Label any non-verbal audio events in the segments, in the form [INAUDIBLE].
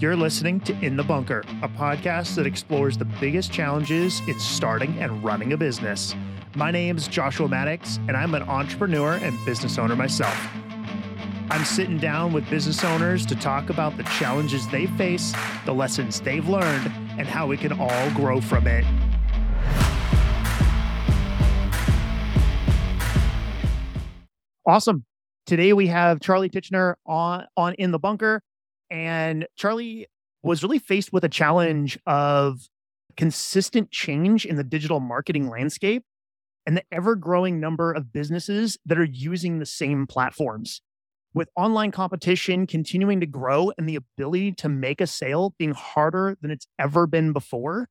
You're listening to In the Bunker, a podcast that explores the biggest challenges in starting and running a business. My name is Joshua Maddox, and I'm an entrepreneur and business owner myself. I'm sitting down with business owners to talk about the challenges they face, the lessons they've learned, and how we can all grow from it. Awesome. Today we have Charley Tichenor on on in the bunker. And Charley was really faced with a challenge of consistent change in the digital marketing landscape and the ever growing number of businesses that are using the same platforms. With online competition continuing to grow and the ability to make a sale being harder than it's ever been before,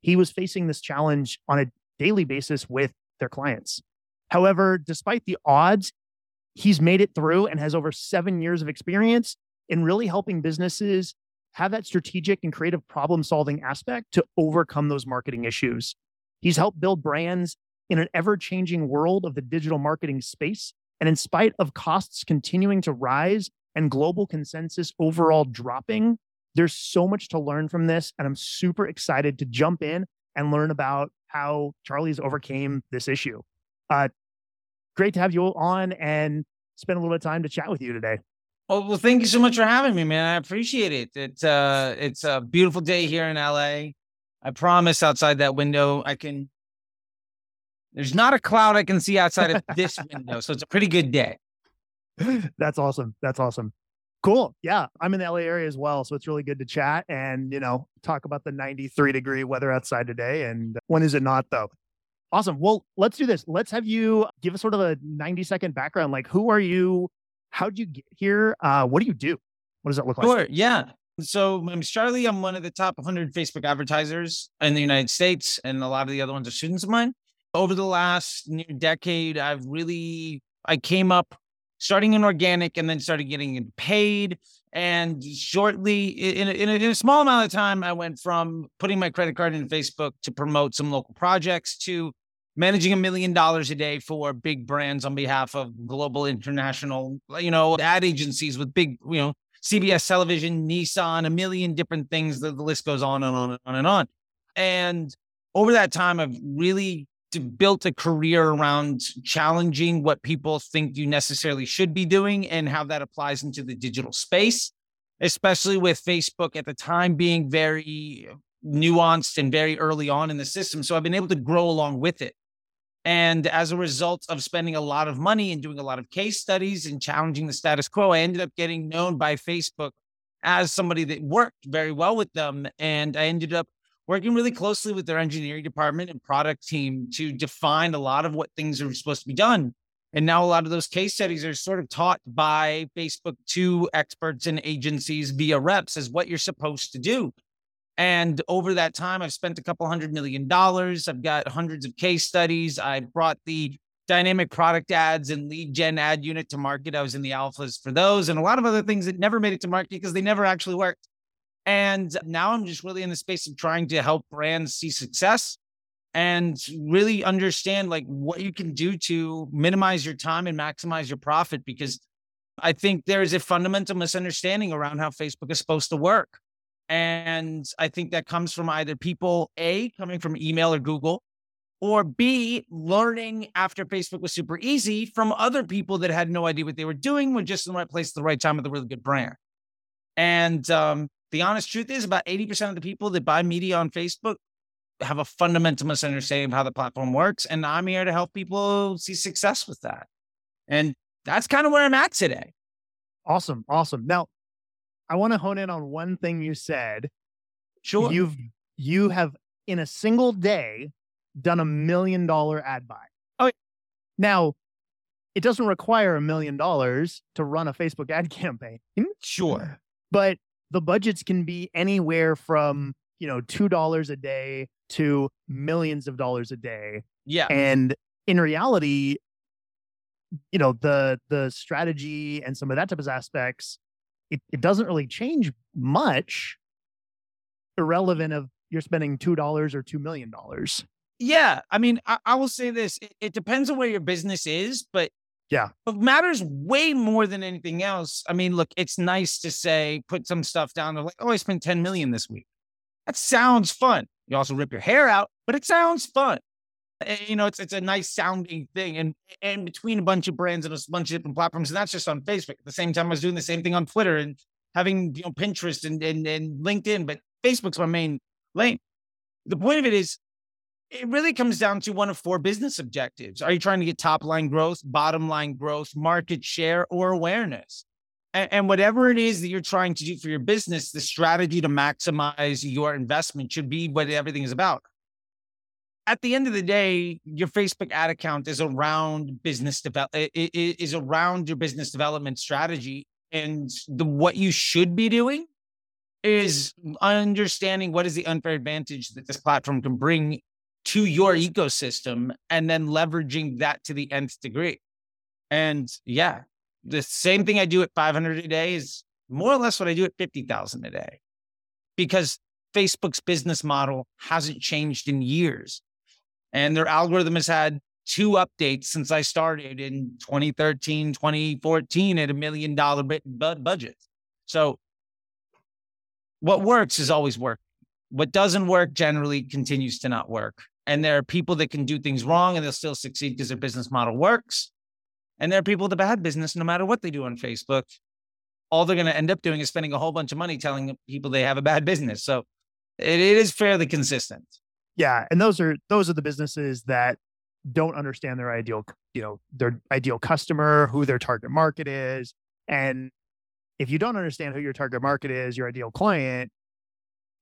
he was facing this challenge on a daily basis with their clients. However, despite the odds, he's made it through and has over seven years of experience in really helping businesses have that strategic and creative problem solving aspect to overcome those marketing issues. He's helped build brands in an ever changing world of the digital marketing space. And in spite of costs continuing to rise and global consensus overall dropping, there's so much to learn from this. And I'm super excited to jump in and learn about how Charley's overcame this issue. Uh, great to have you on and spend a little bit of time to chat with you today. Oh, well, thank you so much for having me, man. I appreciate it. It's uh it's a beautiful day here in LA. I promise outside that window I can there's not a cloud I can see outside of this [LAUGHS] window. So it's a pretty good day. That's awesome. That's awesome. Cool. Yeah. I'm in the LA area as well. So it's really good to chat and, you know, talk about the 93 degree weather outside today. And when is it not, though? Awesome. Well, let's do this. Let's have you give us sort of a 90 second background. Like, who are you? How'd you get here? Uh, what do you do? What does that look like? Sure. Yeah. So I'm Charley. I'm one of the top 100 Facebook advertisers in the United States, and a lot of the other ones are students of mine. Over the last decade, I've really I came up starting in organic and then started getting paid. And shortly, in a, in, a, in a small amount of time, I went from putting my credit card in Facebook to promote some local projects to managing a million dollars a day for big brands on behalf of global international, you know, ad agencies with big, you know, CBS television, Nissan, a million different things. The, the list goes on and on and on and on. And over that time, I've really built a career around challenging what people think you necessarily should be doing and how that applies into the digital space, especially with Facebook at the time being very nuanced and very early on in the system. So I've been able to grow along with it. And as a result of spending a lot of money and doing a lot of case studies and challenging the status quo, I ended up getting known by Facebook as somebody that worked very well with them. And I ended up working really closely with their engineering department and product team to define a lot of what things are supposed to be done. And now a lot of those case studies are sort of taught by Facebook to experts and agencies via reps as what you're supposed to do. And over that time, I've spent a couple hundred million dollars. I've got hundreds of case studies. I brought the dynamic product ads and lead gen ad unit to market. I was in the alphas for those and a lot of other things that never made it to market because they never actually worked. And now I'm just really in the space of trying to help brands see success and really understand like what you can do to minimize your time and maximize your profit because I think there is a fundamental misunderstanding around how Facebook is supposed to work. And I think that comes from either people, A, coming from email or Google, or B, learning after Facebook was super easy from other people that had no idea what they were doing, were just in the right place at the right time with a really good brand. And um, the honest truth is, about 80% of the people that buy media on Facebook have a fundamental misunderstanding of how the platform works. And I'm here to help people see success with that. And that's kind of where I'm at today. Awesome. Awesome. Now, I want to hone in on one thing you said. Sure. You've you have in a single day done a million dollar ad buy. Oh, now it doesn't require a million dollars to run a Facebook ad [LAUGHS] campaign. Mm, sure. But the budgets can be anywhere from, you know, $2 a day to millions of dollars a day. Yeah. And in reality, you know, the the strategy and some of that type of aspects it, it doesn't really change much irrelevant of you're spending two dollars or two million dollars yeah i mean I, I, will say this it, it, depends on where your business is but Yeah. What matters way more than anything else. I mean, look, it's nice to say, put some stuff down. Like, oh, I spent 10 million this week. That sounds fun. You also rip your hair out, but it sounds fun. Eh, you know, it's it's a nice sounding thing. And and between a bunch of brands and a bunch of different platforms, and that's just on Facebook. At the same time, I was doing the same thing on Twitter and having you know Pinterest and and, and LinkedIn, but Facebook's my main lane. The point of it is it really comes down to one of four business objectives. Are you trying to get top line growth, bottom line growth, market share, or awareness? And, and, whatever it is that you're trying to do for your business, the strategy to maximize your investment should be what everything is about. At the end of the day, your Facebook ad account is around business develop is around your business development strategy, and the what you should be doing is understanding what is the unfair advantage that this platform can bring to your ecosystem and then leveraging that to the nth degree. And yeah, the same thing I do at 500 a day is more or less what I do at 50,000 a day because Facebook's business model hasn't changed in years. And their algorithm has had two updates since I started in 2013, 2014 at a million dollar budget. So what works is always work. What doesn't work generally continues to not work. And there are people that can do things wrong and they'll still succeed because their business model works. And there are people with a bad business, no matter what they do on Facebook, all they're going to end up doing is spending a whole bunch of money telling people they have a bad business. So it, it is fairly consistent. Yeah, and those are those are the businesses that don't understand their ideal, you know, their ideal customer, who their target market is, and if you don't understand who your target market is, your ideal client,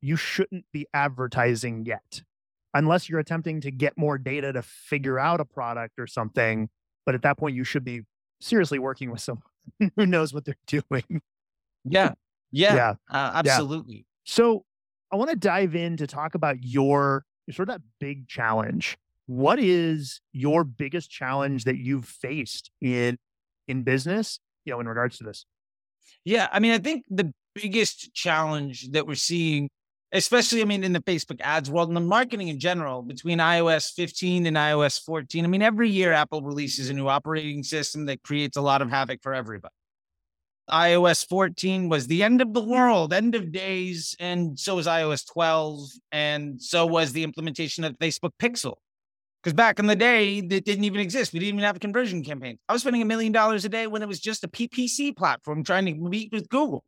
you shouldn't be advertising yet unless you're attempting to get more data to figure out a product or something. But at that point, you should be seriously working with someone [LAUGHS] who knows what they're [LAUGHS] doing. Yeah. Yeah. yeah. Uh, absolutely. Yeah. So I want to dive in to talk about your sort of that big challenge. What is your biggest challenge that you've faced in in business, you know, in regards to this? Yeah, I mean, I think the biggest challenge that we're seeing especially, I mean, in the Facebook ads world and the marketing in general between iOS 15 and iOS 14. I mean, every year Apple releases a new operating system that creates a lot of havoc for everybody. iOS 14 was the end of the world, end of days. And so was iOS 12. And so was the implementation of Facebook Pixel. Because back in the day, it didn't even exist. We didn't even have a conversion campaign. I was spending a million dollars a day when it was just a PPC platform trying to meet with Google.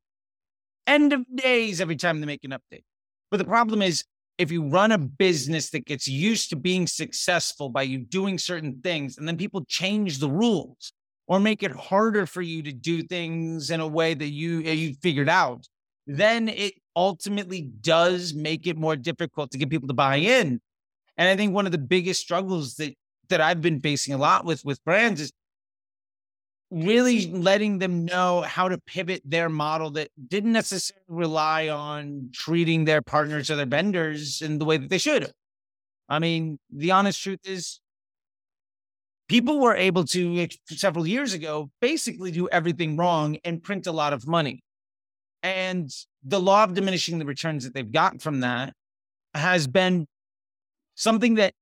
End of days every time they make an update. But the problem is, if you run a business that gets used to being successful by you doing certain things, and then people change the rules or make it harder for you to do things in a way that you you figured out, then it ultimately does make it more difficult to get people to buy in. And I think one of the biggest struggles that that I've been facing a lot with with brands is really letting them know how to pivot their model that didn't necessarily rely on treating their partners or their vendors in the way that they should. I mean, the honest truth is, people were able to, several years ago, basically do everything wrong and print a lot of money. And the law of diminishing the returns that they've gotten from that has been something that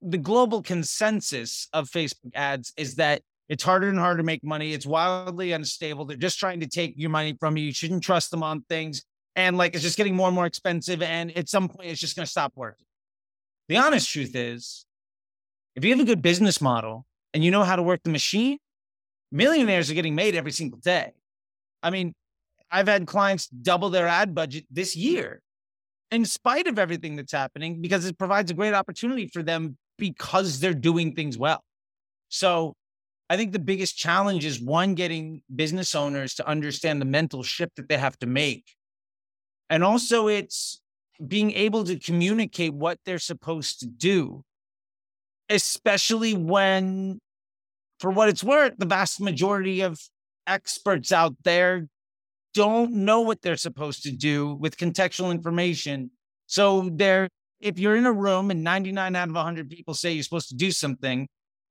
the global consensus of Facebook ads is that it's harder and harder to make money. It's wildly unstable. They're just trying to take your money from you. You shouldn't trust them on things. And like it's just getting more and more expensive. And at some point, it's just going to stop working. The honest truth is, if you have a good business model and you know how to work the machine, millionaires are getting made every single day. I mean, I've had clients double their ad budget this year in spite of everything that's happening because it provides a great opportunity for them because they're doing things well. So I think the biggest challenge is one, getting business owners to understand the mental shift that they have to make. And also, it's being able to communicate what they're supposed to do, especially when, for what it's worth, the vast majority of experts out there don't know what they're supposed to do with contextual information. So they're if you're in a room and 99 out of 100 people say you're supposed to do something,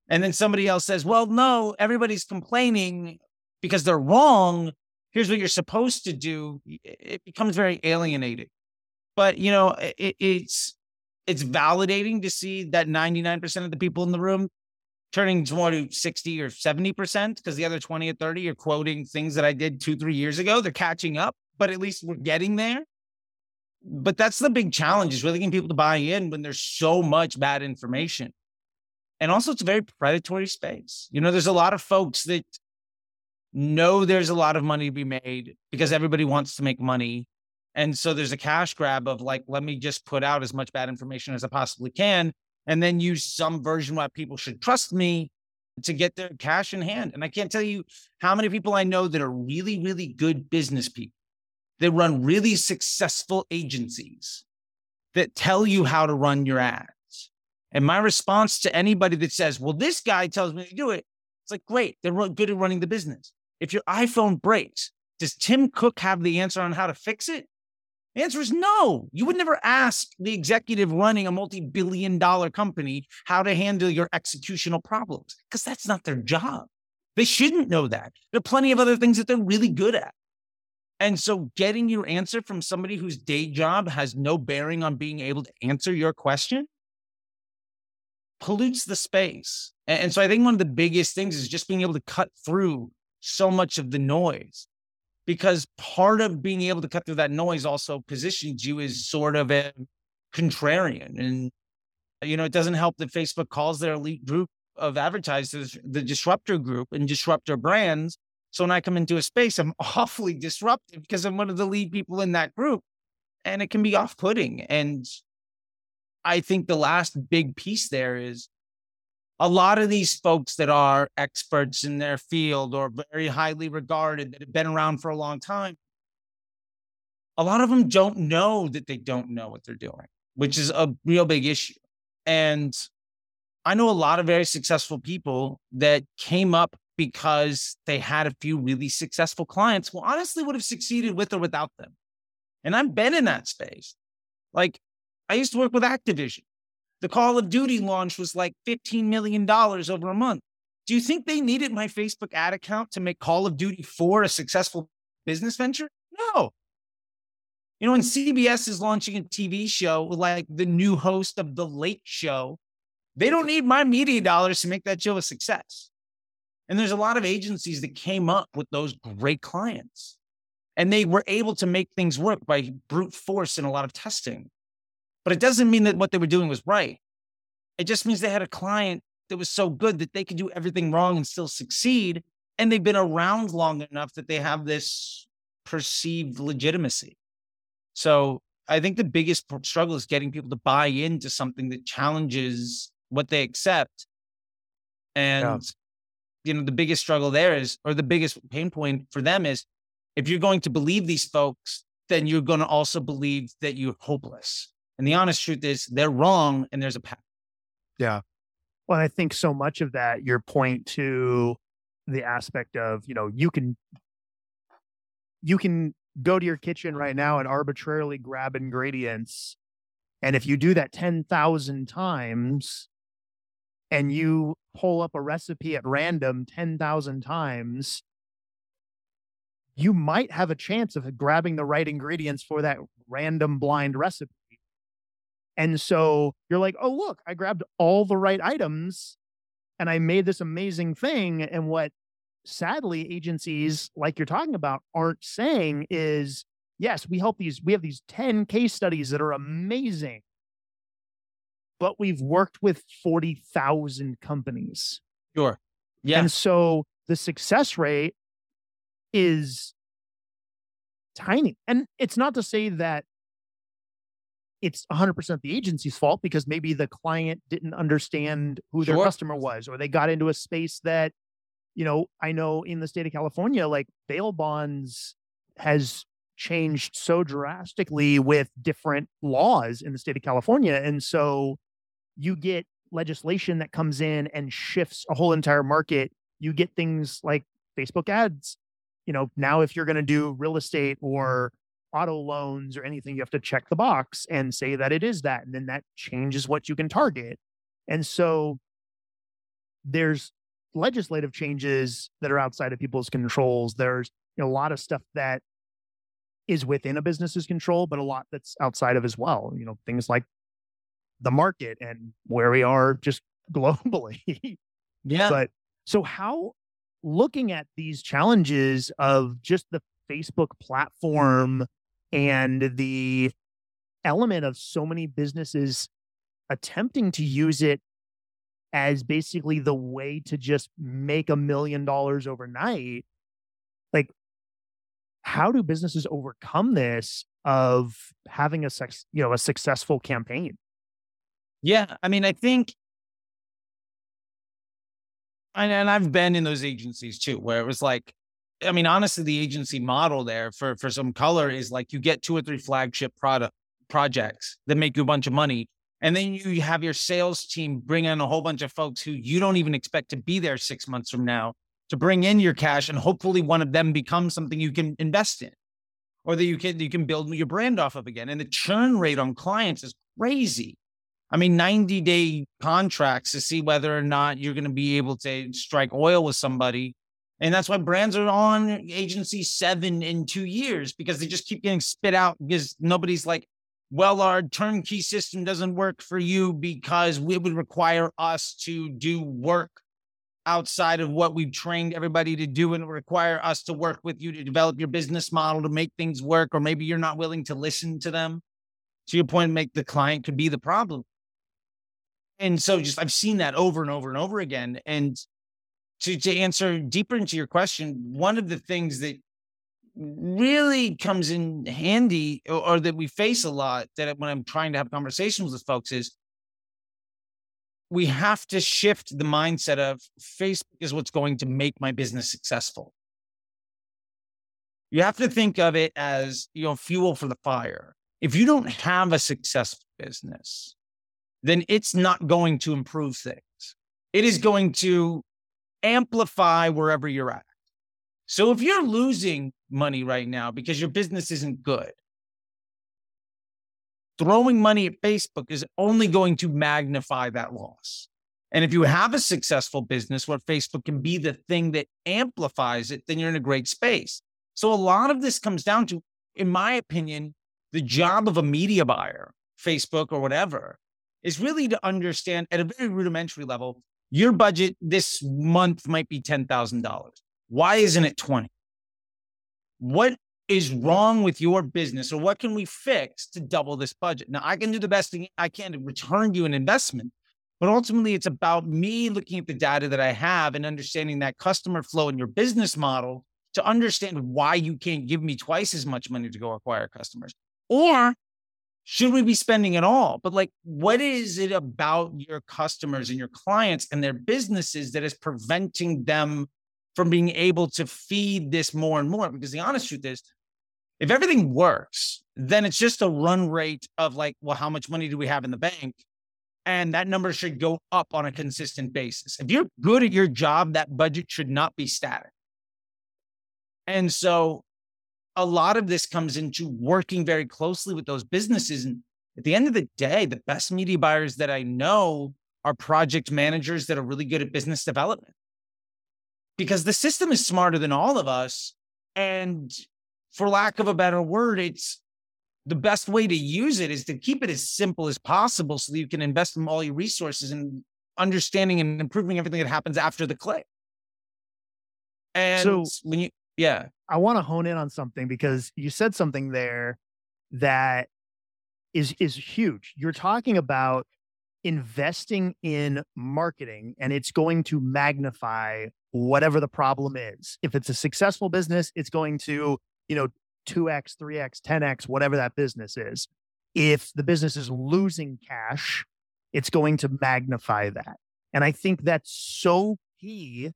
and then somebody else says, well, no, everybody's complaining because they're wrong. Here's what you're supposed to do. It becomes very alienating. But, you know, it, it's, it's validating to see that 99% of the people in the room turning more to 60 or 70% because the other 20 or 30 are quoting things that I did two, three years ago. They're catching up, but at least we're getting there. But that's the big challenge is really getting people to buy in when there's so much bad information. And also, it's a very predatory space. You know, there's a lot of folks that know there's a lot of money to be made because everybody wants to make money. And so there's a cash grab of like, let me just put out as much bad information as I possibly can and then use some version why people should trust me to get their cash in hand. And I can't tell you how many people I know that are really, really good business people that run really successful agencies that tell you how to run your ads. And my response to anybody that says, well, this guy tells me to do it, it's like, great, they're good at running the business. If your iPhone breaks, does Tim Cook have the answer on how to fix it? The answer is no. You would never ask the executive running a multi billion dollar company how to handle your executional problems because that's not their job. They shouldn't know that. There are plenty of other things that they're really good at. And so getting your answer from somebody whose day job has no bearing on being able to answer your question pollutes the space. And so I think one of the biggest things is just being able to cut through so much of the noise because part of being able to cut through that noise also positions you as sort of a contrarian. And, you know, it doesn't help that Facebook calls their elite group of advertisers the disruptor group and disruptor brands. So when I come into a space, I'm [LAUGHS] awfully disruptive because I'm one of the lead people in that group and it can be off putting. And I think the last big piece there is a lot of these folks that are experts in their field or very highly regarded that have been around for a long time, a lot of them don't know that they don't know what they're doing, which is a real big issue. And I know a lot of very successful people that came up because they had a few really successful clients who honestly would have succeeded with or without them. And I've been in that space. Like I used to work with Activision. The Call of Duty launch was like $15 million over a month. Do you think they needed my Facebook ad account to make Call of Duty 4 a successful business venture? No. You know, when CBS is launching a TV show like the new host of The Late Show, they don't need my media dollars to make that show a success. And there's a lot of agencies that came up with those great clients. And they were able to make things work by brute force and a lot of testing. But it doesn't mean that what they were doing was right. It just means they had a client that was so good that they could do everything wrong and still succeed. And they've been around long enough that they have this perceived legitimacy. So I think the biggest struggle is getting people to buy into something that challenges what they accept. And, yeah. you know, the biggest struggle there is, or the biggest pain point for them is if you're going to believe these folks, then you're going to also believe that you're hopeless. And the honest truth is they're wrong and there's a path. Yeah. Well, I think so much of that, your point to the aspect of, you know, you can you can go to your kitchen right now and arbitrarily grab ingredients. And if you do that 10,000 times and you pull up a recipe at random 10,000 times, you might have a chance of grabbing the right ingredients for that random blind recipe. And so you're like, oh, look, I grabbed all the right items and I made this amazing thing. And what sadly agencies like you're talking about aren't saying is, yes, we help these, we have these 10 case studies that are amazing, but we've worked with 40,000 companies. Sure. Yeah. And so the success rate is tiny. And it's not to say that it's 100% the agency's fault because maybe the client didn't understand who sure. their customer was or they got into a space that you know i know in the state of california like bail bonds has changed so drastically with different laws in the state of california and so you get legislation that comes in and shifts a whole entire market you get things like facebook ads you know now if you're going to do real estate or auto loans or anything, you have to check the box and say that it is that. And then that changes what you can target. And so there's legislative changes that are outside of people's controls. There's you know, a lot of stuff that is within a business's control, but a lot that's outside of as well. You know, things like the market and where we are just [LAUGHS] globally. Yeah. But so how looking at these challenges of just the Facebook platform and the element of so many businesses attempting to use it as basically the way to just make a million dollars overnight like how do businesses overcome this of having a sex you know a successful campaign? Yeah i mean i think and, and i've been in those agencies too where it was like i mean honestly the agency model there for for some color is like you get two or three flagship product projects that make you a bunch of money and then you have your sales team bring in a whole bunch of folks who you don't even expect to be there six months from now to bring in your cash. And hopefully one of them becomes something you can invest in or that you can, you can build your brand off of again. And the churn rate on clients is crazy. I mean, 90 day contracts to see whether or not you're going to be able to strike oil with somebody. And that's why brands are on agency seven in two years because they just keep getting spit out because nobody's like, well, our turnkey system doesn't work for you because it would require us to do work outside of what we've trained everybody to do and require us to work with you to develop your business model to make things work. Or maybe you're not willing to listen to them. To your point, make the client could be the problem. And so just I've seen that over and over and over again. And to, to answer deeper into your question, one of the things that really comes in handy or, or, that we face a lot that when I'm trying to have conversations with folks is we have to shift the mindset of Facebook is what's going to make my business successful. You have to think of it as, you know, fuel for the fire. If you don't have a successful business, then it's not going to improve things. It is going to amplify wherever you're at. So if you're losing money right now because your business isn't good, throwing money at Facebook is only going to magnify that loss. And if you have a successful business where Facebook can be the thing that amplifies it, then you're in a great space. So a lot of this comes down to, in my opinion, the job of a media buyer, Facebook or whatever, is really to understand at a very rudimentary level, your budget this month might be $10,000. Why isn't it 20? What is wrong with your business or what can we fix to double this budget? Now, I can do the best thing I can to return you an investment, but ultimately it's about me looking at the data that I have and understanding that customer flow in your business model to understand why you can't give me twice as much money to go acquire customers. Or should we be spending it all? But like, what is it about your customers and your clients and their businesses that is preventing them from being able to feed this more and more. Because the honest truth is, if everything works, then it's just a run rate of like, well, how much money do we have in the bank? And that number should go up on a consistent basis. If you're good at your job, that budget should not be static. And so a lot of this comes into working very closely with those businesses. And at the end of the day, the best media buyers that I know are project managers that are really good at business development because the system is smarter than all of us. And for lack of a better word, it's the best way to use it is to keep it as simple as possible so that you can invest in all your resources in understanding and improving everything that happens after the click. And so when you, yeah, I want to hone in on something because you said something there that is is huge. You're talking about investing in marketing and it's going to magnify whatever the problem is. If it's a successful business, it's going to, you know, 2x, 3x, 10x, whatever that business is. If the business is losing cash, it's going to magnify that. And I think that's so key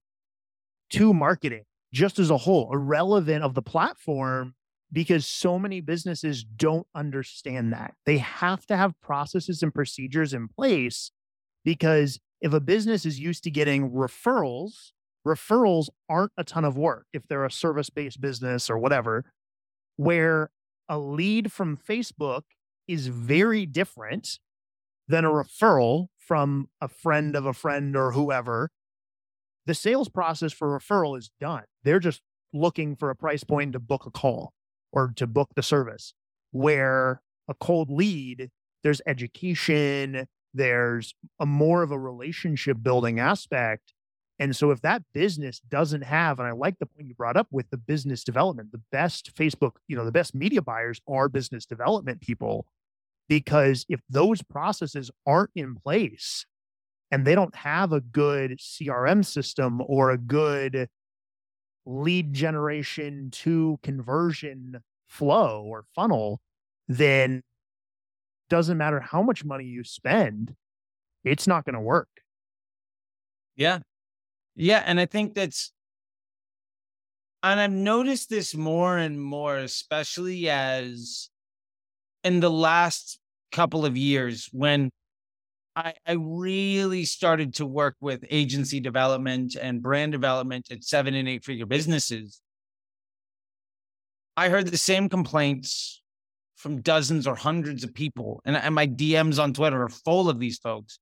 to marketing just as a whole, irrelevant of the platform, because so many businesses don't understand that. They have to have processes and procedures in place because if a business is used to getting referrals referrals aren't a ton of work if they're a service based business or whatever, where a lead from Facebook is very different than a referral from a friend of a friend or whoever. The sales process for referral is done. They're just looking for a price point to book a call or to book the service. Where a cold lead, there's education, there's a more of a relationship building aspect And so if that business doesn't have, and I like the point you brought up with the business development, the best Facebook, you know, the best media buyers are business development people. Because if those processes aren't in place and they don't have a good CRM system or a good lead generation to conversion flow or funnel, then doesn't matter how much money you spend, it's not going to work. Yeah. Yeah. And I think that's, and I've noticed this more and more, especially as in the last couple of years when I, I really started to work with agency development and brand development at seven and eight figure businesses. I heard the same complaints from dozens or hundreds of people. And, and my DMs on Twitter are full of these folks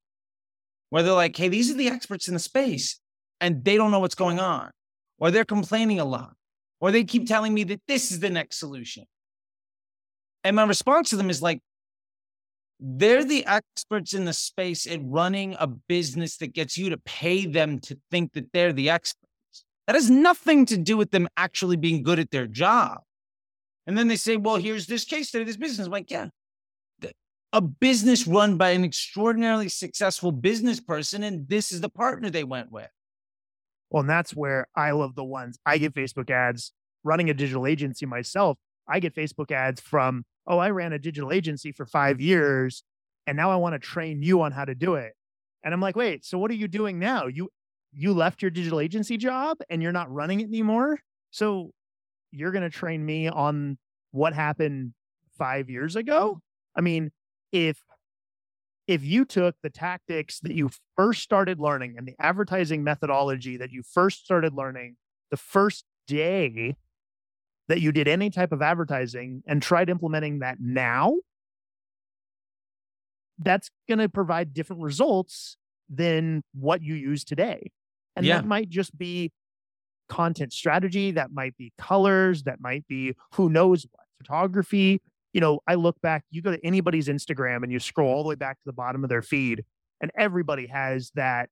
where they're like, hey, these are the experts in the space and they don't know what's going on, or they're complaining a lot, or they keep telling me that this is the next solution. And my response to them is like, they're the experts in the space at running a business that gets you to pay them to think that they're the experts. That has nothing to do with them actually being good at their job. And then they say, well, here's this case study, this business. I'm like, yeah, a business run by an extraordinarily successful business person, and this is the partner they went with. Well, and that's where I love the ones I get Facebook ads running a digital agency myself. I get Facebook ads from oh, I ran a digital agency for five mm-hmm. years and now I want to train you on how to do it. And I'm like, wait, so what are you doing now? You you left your digital agency job and you're not running it anymore. So you're going to train me on what happened 5 years ago? I mean, if if you took the tactics that you first started learning and the advertising methodology that you first started learning the first day that you did any type of advertising and tried implementing that now, that's going to provide different results than what you use today. And yeah. that might just be content strategy, that might be colors, that might be who knows what photography. You know, I look back, you go to anybody's Instagram and you scroll all the way back to the bottom of their feed, and everybody has that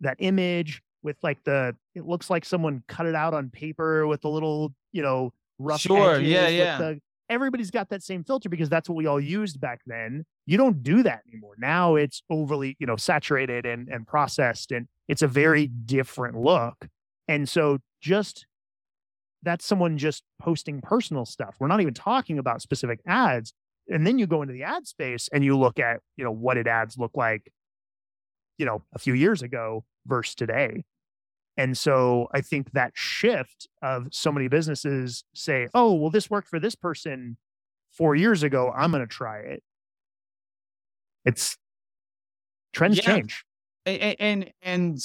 that image with like the it looks like someone cut it out on paper with a little, you know, rough sure yeah yeah. the, everybody's got that same filter because that's what we all used back then. You don't do that anymore. Now it's overly you know saturated and and processed and it's a very different look. And so just that's someone just posting personal stuff. We're not even talking about specific ads. And then you go into the ad space and you look at you know what did ads look like you know a few years ago versus today and so I think that shift of so many businesses say, oh, well, this worked for this person four years ago. I'm going to try it. It's trends yeah. change. And, and, and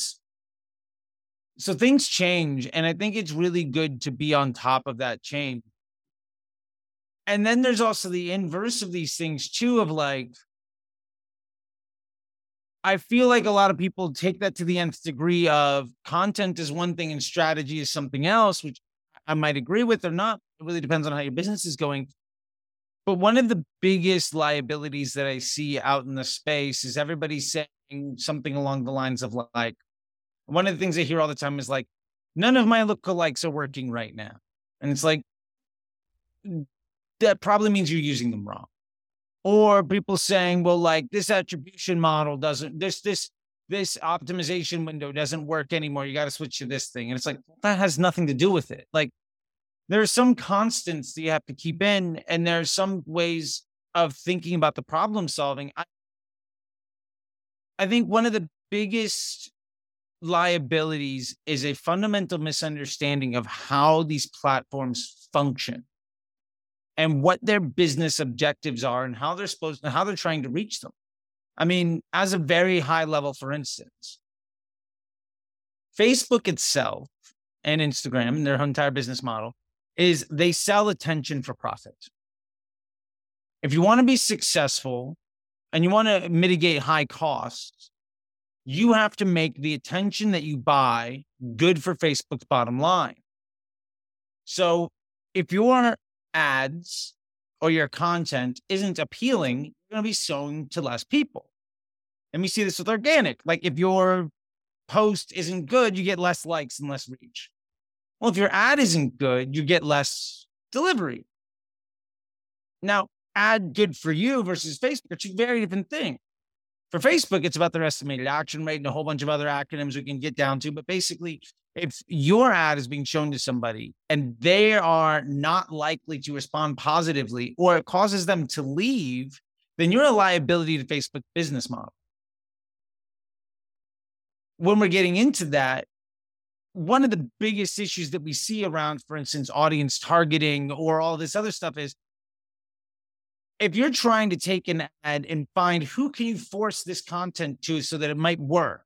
so things change. And I think it's really good to be on top of that change. And then there's also the inverse of these things, too, of like, I feel like a lot of people take that to the nth degree of content is one thing and strategy is something else, which I might agree with or not. It really depends on how your business is going. But one of the biggest liabilities that I see out in the space is everybody saying something along the lines of like, one of the things I hear all the time is like, none of my lookalikes are working right now. And it's like, that probably means you're using them wrong or people saying, well, like this attribution model doesn't, this, this, this optimization window doesn't work anymore. You got to switch to this thing. And it's like, that has nothing to do with it. Like there are some constants that you have to keep in, and there are some ways of thinking about the problem solving. I, I think one of the biggest liabilities is a fundamental misunderstanding of how these platforms function and what their business objectives are and how they're supposed to, how they're trying to reach them. I mean, as a very high level, for instance, Facebook itself and Instagram and their entire business model is they sell attention for profit. If you want to be successful and you want to mitigate high costs, you have to make the attention that you buy good for Facebook's bottom line. So if you are ads or your content isn't appealing, you're going to be showing to less people. And we see this with organic. Like if you're post isn't good, you get less likes and less reach. Well, if your ad isn't good, you get less delivery. Now, ad good for you versus Facebook are two very different things. For Facebook, it's about their estimated action rate and a whole bunch of other acronyms we can get down to. But basically, if your ad is being shown to somebody and they are not likely to respond positively or it causes them to leave, then you're a liability to Facebook business model. When we're getting into that, one of the biggest issues that we see around, for instance, audience targeting or all this other stuff is if you're trying to take an ad and find who can you force this content to so that it might work,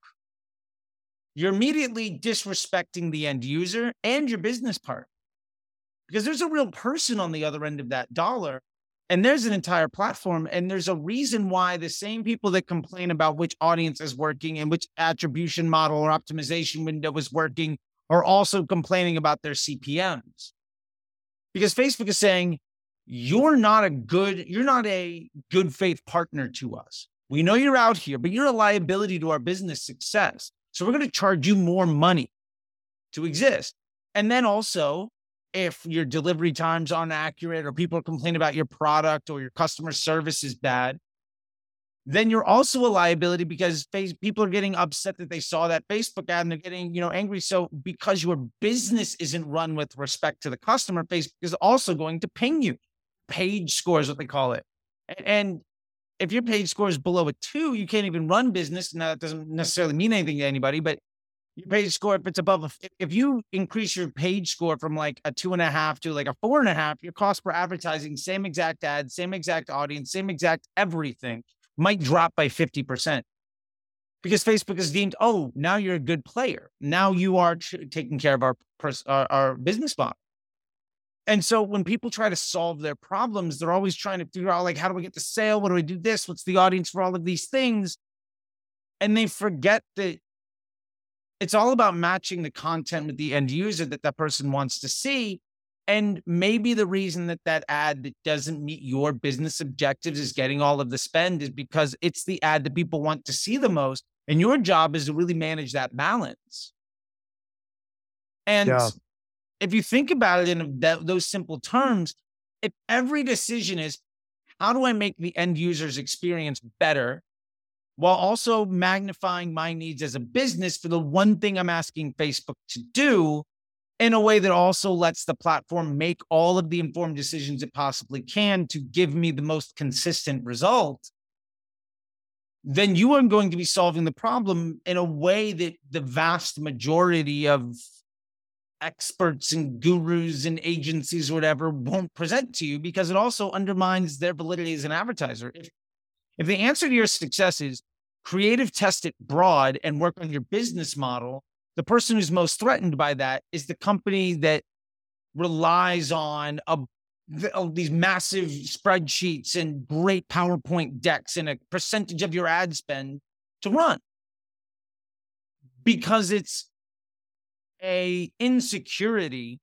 you're immediately disrespecting the end user and your business part because there's a real person on the other end of that dollar and there's an entire platform and there's a reason why the same people that complain about which audience is working and which attribution model or optimization window is working are also complaining about their cpms because facebook is saying you're not a good you're not a good faith partner to us. We know you're out here but you're a liability to our business success. So we're going to charge you more money to exist. And then also if your delivery times aren't accurate or people complain about your product or your customer service is bad then you're also a liability because face, people are getting upset that they saw that Facebook ad and they're getting, you know, angry. So because your business isn't run with respect to the customer, Facebook is also going to ping you page score is what they call it. And if your page score is below a two, you can't even run business. Now that doesn't necessarily mean anything to anybody, but your page score, if it's above, a, if you increase your page score from like a two and a half to like a four and a half, your cost per advertising, same exact ad, same exact audience, same exact everything might drop by 50%. Because Facebook is deemed, oh, now you're a good player. Now you are taking care of our, our, our business model. And so when people try to solve their problems, they're always trying to figure out like, how do we get the sale? What do we do this? What's the audience for all of these things? And they forget that it's all about matching the content with the end user that that person wants to see. And maybe the reason that that ad that doesn't meet your business objectives is getting all of the spend is because it's the ad that people want to see the most. And your job is to really manage that balance. And yeah if you think about it in that, those simple terms, if every decision is how do I make the end user's experience better while also magnifying my needs as a business for the one thing I'm asking Facebook to do in a way that also lets the platform make all of the informed decisions it possibly can to give me the most consistent result, then you are going to be solving the problem in a way that the vast majority of experts and gurus and agencies or whatever won't present to you because it also undermines their validity as an advertiser. If, if the answer to your success is creative test it broad and work on your business model, the person who's most threatened by that is the company that relies on a, these massive spreadsheets and great PowerPoint decks and a percentage of your ad spend to run because it's a insecurity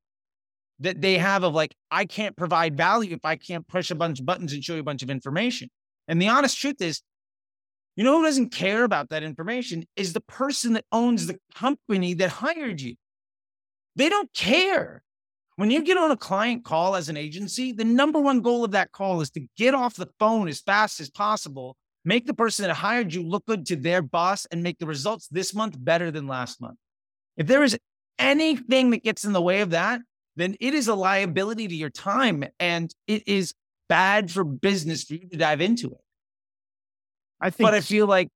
that they have of like, I can't provide value if I can't push a bunch of buttons and show you a bunch of information. And the honest truth is, you know who doesn't care about that information is the person that owns the company that hired you. They don't care. When you get on a client call as an agency, the number one goal of that call is to get off the phone as fast as possible, make the person that hired you look good to their boss, and make the results this month better than last month. If there is anything that gets in the way of that, then it is a liability to your time and it is bad for business for you to dive into it. I think, but I feel like,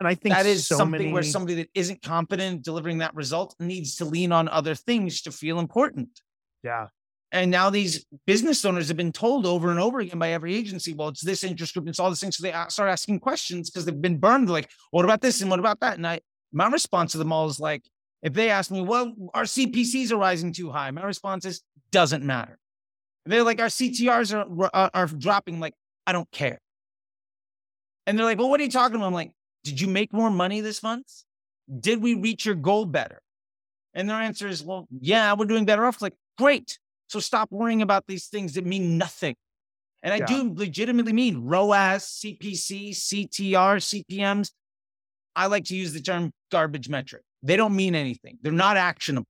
and I think that is so something many... where somebody that isn't competent delivering that result needs to lean on other things to feel important. Yeah. And now these business owners have been told over and over again by every agency, well, it's this interest group, it's all these things. So they start asking questions because they've been burned. They're like, what about this and what about that? And I, my response to them all is like, if they ask me, well, our CPCs are rising too high, my response is, doesn't matter. If they're like, our CTRs are, are, are dropping, like, I don't care. And they're like, well, what are you talking about? I'm like, did you make more money this month? Did we reach your goal better? And their answer is, well, yeah, we're doing better off. Like, great. So stop worrying about these things that mean nothing. And I yeah. do legitimately mean ROAS, CPC, CTR, CPMs. I like to use the term garbage metric they don't mean anything. They're not actionable.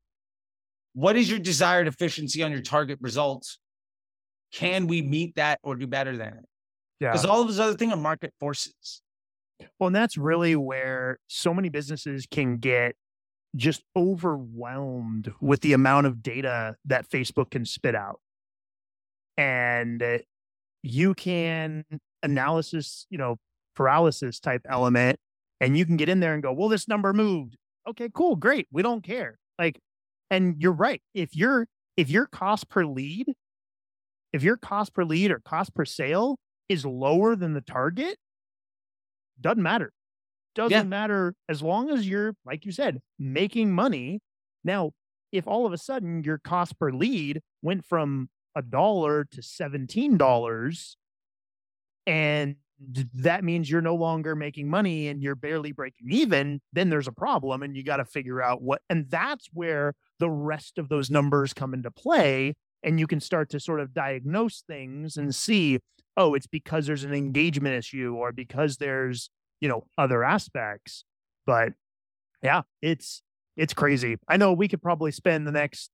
What is your desired efficiency on your target results? Can we meet that or do better than it? Yeah. Because all of those other things are market forces. Well, and that's really where so many businesses can get just overwhelmed with the amount of data that Facebook can spit out. And uh, you can analysis, you know, paralysis type element, and you can get in there and go, well, this number moved. Okay, cool, great. We don't care. Like, and you're right. If you're if your cost per lead, if your cost per lead or cost per sale is lower than the target, doesn't matter. Doesn't yeah. matter as long as you're, like you said, making money. Now, if all of a sudden your cost per lead went from a dollar to $17 and that means you're no longer making money and you're barely breaking even, then there's a problem and you got to figure out what. And that's where the rest of those numbers come into play. And you can start to sort of diagnose things and see, oh, it's because there's an engagement issue or because there's you know other aspects but yeah it's it's crazy i know we could probably spend the next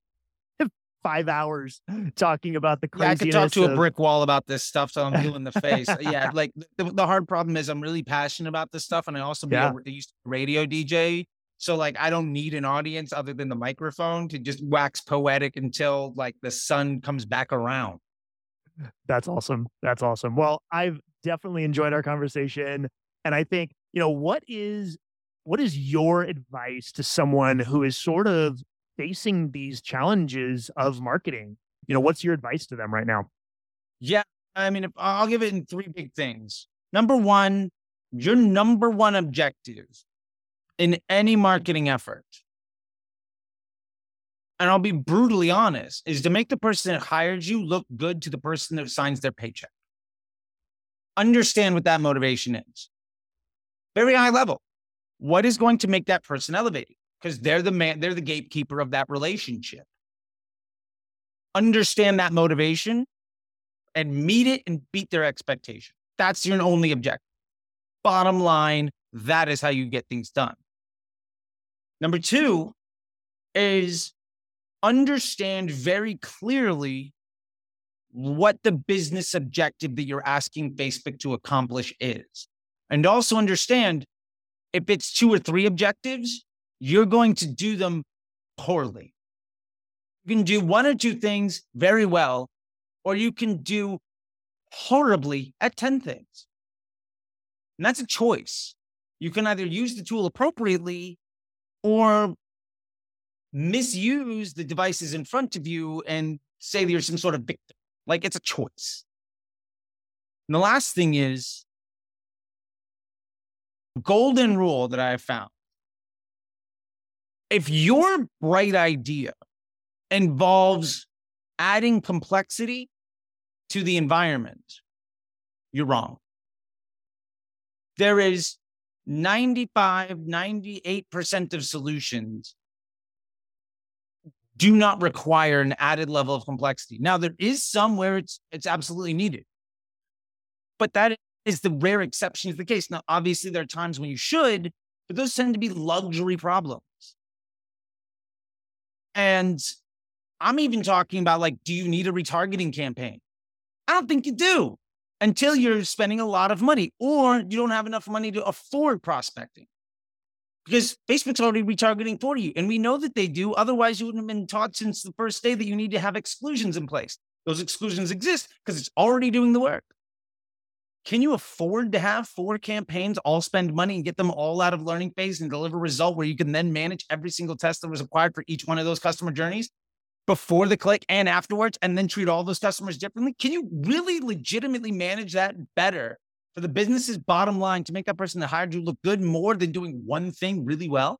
five hours [GASPS] talking about the craziness. Yeah, I could talk to of... a brick wall about this stuff so I'm blue in the face. [LAUGHS] yeah, like the, the, hard problem is I'm really passionate about this stuff, and I also yeah. be a radio DJ. So like I don't need an audience other than the microphone to just wax poetic until like the sun comes back around. That's awesome. That's awesome. Well, I've definitely enjoyed our conversation. And I think, you know, what is what is your advice to someone who is sort of facing these challenges of marketing? You know, what's your advice to them right now? Yeah, I mean, I'll give it in three big things. Number one, your number one objective in any marketing effort, and I'll be brutally honest, is to make the person that hired you look good to the person that signs their paycheck. Understand what that motivation is very high level. What is going to make that person elevated? Because they're the man, they're the gatekeeper of that relationship. Understand that motivation and meet it and beat their expectation. That's your only objective. Bottom line, that is how you get things done. Number two is understand very clearly what the business objective that you're asking Facebook to accomplish is. And also understand if it's two or three objectives, you're going to do them poorly. You can do one or two things very well, or you can do horribly at 10 things. And that's a choice. You can either use the tool appropriately or misuse the devices in front of you and say that you're some sort of victim. Like it's a choice. And the last thing is golden rule that I have found. If your bright idea involves adding complexity to the environment, you're wrong. There is 95, 98% of solutions do not require an added level of complexity. Now, there is some where it's it's absolutely needed. But that is the rare exception to the case. Now, obviously, there are times when you should, but those tend to be luxury problems. And I'm even talking about like, do you need a retargeting campaign? I don't think you do until you're spending a lot of money or you don't have enough money to afford prospecting because Facebook's already retargeting for you. And we know that they do. Otherwise, you wouldn't have been taught since the first day that you need to have exclusions in place. Those exclusions exist because it's already doing the work. Can you afford to have four campaigns, all spend money and get them all out of learning phase and deliver a result where you can then manage every single test that was acquired for each one of those customer journeys before the click and afterwards, and then treat all those customers differently? Can you really legitimately manage that better for the business's bottom line to make that person that hired you look good more than doing one thing really well?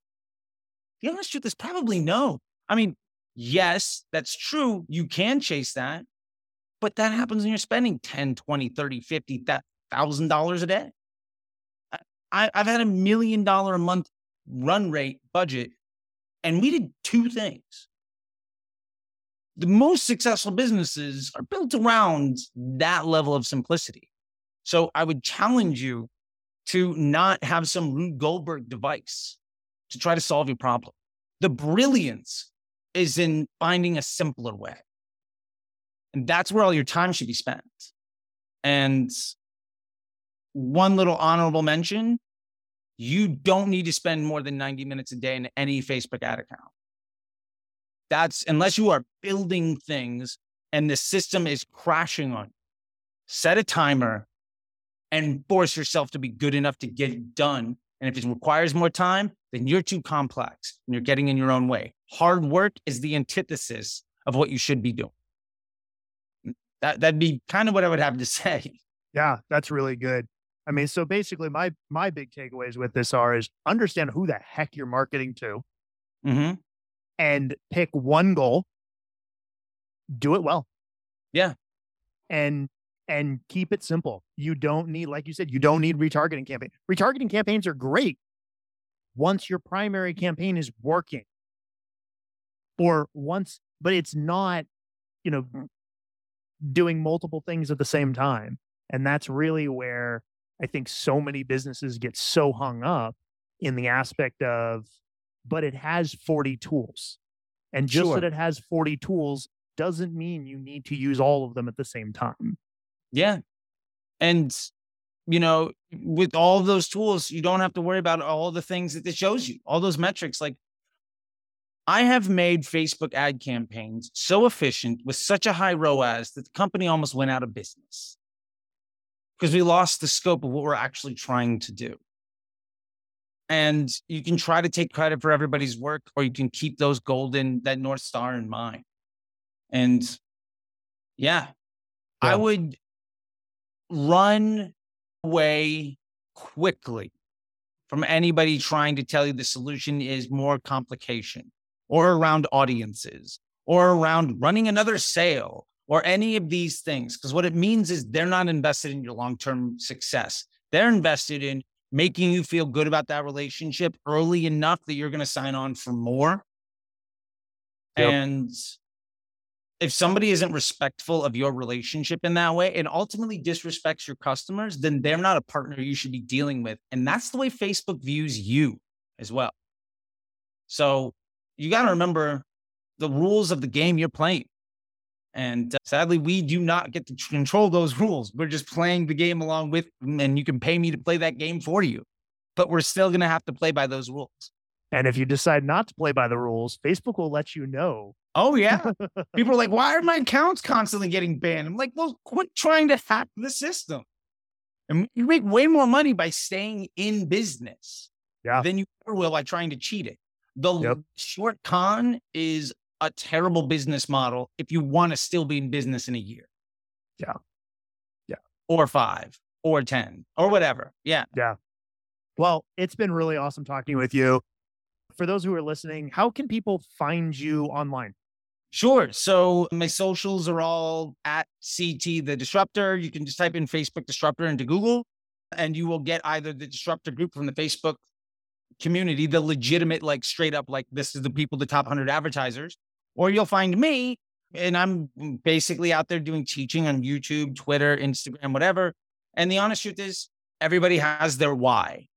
The honest truth is probably no. I mean, yes, that's true. You can chase that, but that happens when you're spending 10, 20, 30, 50, that thousand dollars a day. I, I've had a million dollar a month run rate budget, and we did two things. The most successful businesses are built around that level of simplicity. So I would challenge you to not have some Rube Goldberg device to try to solve your problem. The brilliance is in finding a simpler way. And that's where all your time should be spent. And one little honorable mention you don't need to spend more than 90 minutes a day in any Facebook ad account. That's unless you are building things and the system is crashing on you. Set a timer and force yourself to be good enough to get it done. And if it requires more time, then you're too complex and you're getting in your own way. Hard work is the antithesis of what you should be doing. That that'd be kind of what I would have to [LAUGHS] say. Yeah, that's really good. I mean, so basically my my big takeaways with this are is understand who the heck you're marketing to Mm-hmm. and pick one goal, do it well. Yeah. And and keep it simple. You don't need, like you said, you don't need retargeting campaign. Retargeting campaigns are great once your primary campaign is working. Or once, but it's not, you know, doing multiple things at the same time. And that's really where I think so many businesses get so hung up in the aspect of, but it has 40 tools. And just Sure. that it has 40 tools doesn't mean you need to use all of them at the same time. Yeah. And, you know, with all those tools, you don't have to worry about all the things that it shows you, all those metrics. Like, I have made Facebook ad campaigns so efficient with such a high ROAS that the company almost went out of business because we lost the scope of what we're actually trying to do. And you can try to take credit for everybody's work, or you can keep those golden, that North Star in mind. And yeah, I would run away quickly from anybody trying to tell you the solution is more complication or around audiences or around running another sale or any of these things. Because what it means is they're not invested in your long term success. They're invested in making you feel good about that relationship early enough that you're going to sign on for more. Yep. And if somebody isn't respectful of your relationship in that way and ultimately disrespects your customers, then they're not a partner you should be dealing with. And that's the way Facebook views you as well. So you got to remember the rules of the game you're playing. And uh, sadly, we do not get to control those [LAUGHS] rules. We're just playing the game along with, and you can pay me to play that game for you. But we're still going to have to play by those rules. And if you decide not to play by the rules, Facebook will let you know. Oh, yeah. [LAUGHS] People are like, why are my accounts constantly getting banned? I'm like, well, quit trying to hack the system. And you make way more money by staying in business Yeah. than you ever will by trying to cheat it. The Yep. short con is a terrible business model if you want to still be in business in a year. Yeah. Yeah. Or five or 10 or whatever. Yeah. Yeah. Well, it's been really awesome talking with you. For those who are listening, how can people find you online? Sure. So my socials are all at CT the Disrupter. You can just type in Facebook Disrupter into Google and you will get either the Disrupter group from the Facebook community, the legitimate, like straight up, like this is the people, the top 100 advertisers, or you'll find me and I'm basically out there doing teaching on YouTube, Twitter, Instagram, whatever. And the honest truth is, everybody has their why.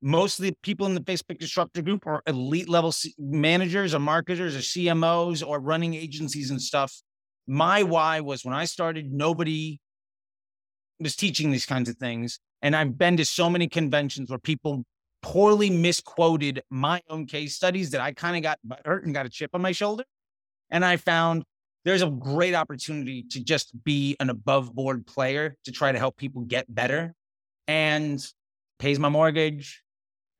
Most of the people in the Facebook Disrupter group are elite level managers or marketers or CMOs or running agencies and stuff. My why was when I started, nobody was teaching these kinds of things. And I've been to so many conventions where people poorly misquoted my own case studies that I kind of got hurt and got a chip on my shoulder. And I found there's a great opportunity to just be an above board player to try to help people get better and pays my mortgage.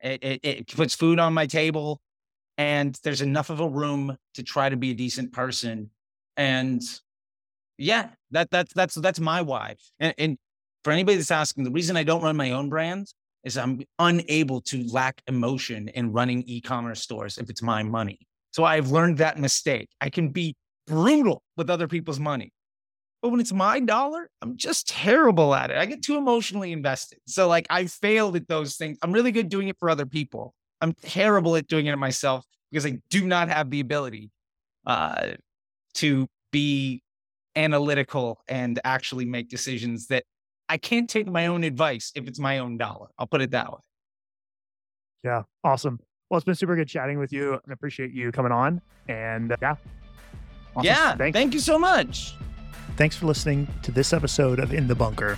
It, it, it puts food on my table and there's enough of a room to try to be a decent person. And yeah, that, that's, that's, that's my why. And, and for anybody that's asking, the reason I don't run my own brand is I'm unable to lack emotion in running e-commerce stores if it's my money. So I've learned that mistake. I can be brutal with other people's money. But when it's my dollar, I'm just terrible at it. I get too emotionally invested. So like I failed at those things. I'm really good doing it for other people. I'm terrible at doing it myself because I do not have the ability uh, to be analytical and actually make decisions that I can't take my own advice if it's my own dollar. I'll put it that way. Yeah. Awesome. Well, it's been super good chatting with you. I appreciate you coming on. And uh, yeah. Awesome. Yeah. Thanks. Thank you so much. Thanks for listening to this episode of In the Bunker.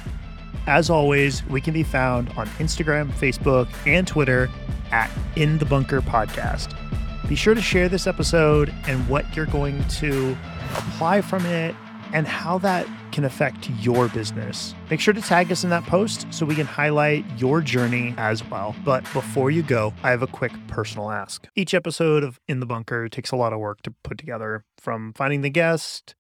As always, we can be found on Instagram, Facebook, and Twitter at In the Bunker Podcast. Be sure to share this episode and what you're going to apply from it and how that can affect your business. Make sure to tag us in that post so we can highlight your journey as well. But before you go, I have a quick personal ask. Each episode of In the Bunker takes a lot of work to put together from finding the guest,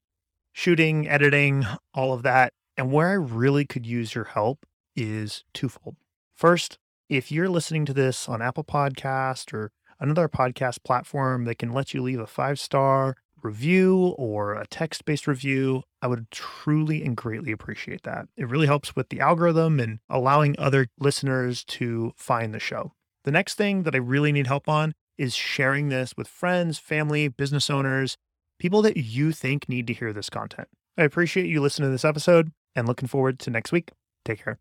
shooting, editing, all of that. And where I really could use your help is twofold. First, if you're listening to this on Apple Podcast or another podcast platform that can let you leave a five star review or a text based review, I would truly and greatly appreciate that. It really helps with the algorithm and allowing other listeners to find the show. The next thing that I really need help on is sharing this with friends, family, business owners, people that you think need to hear this content. I appreciate you listening to this episode and looking forward to next week. Take care.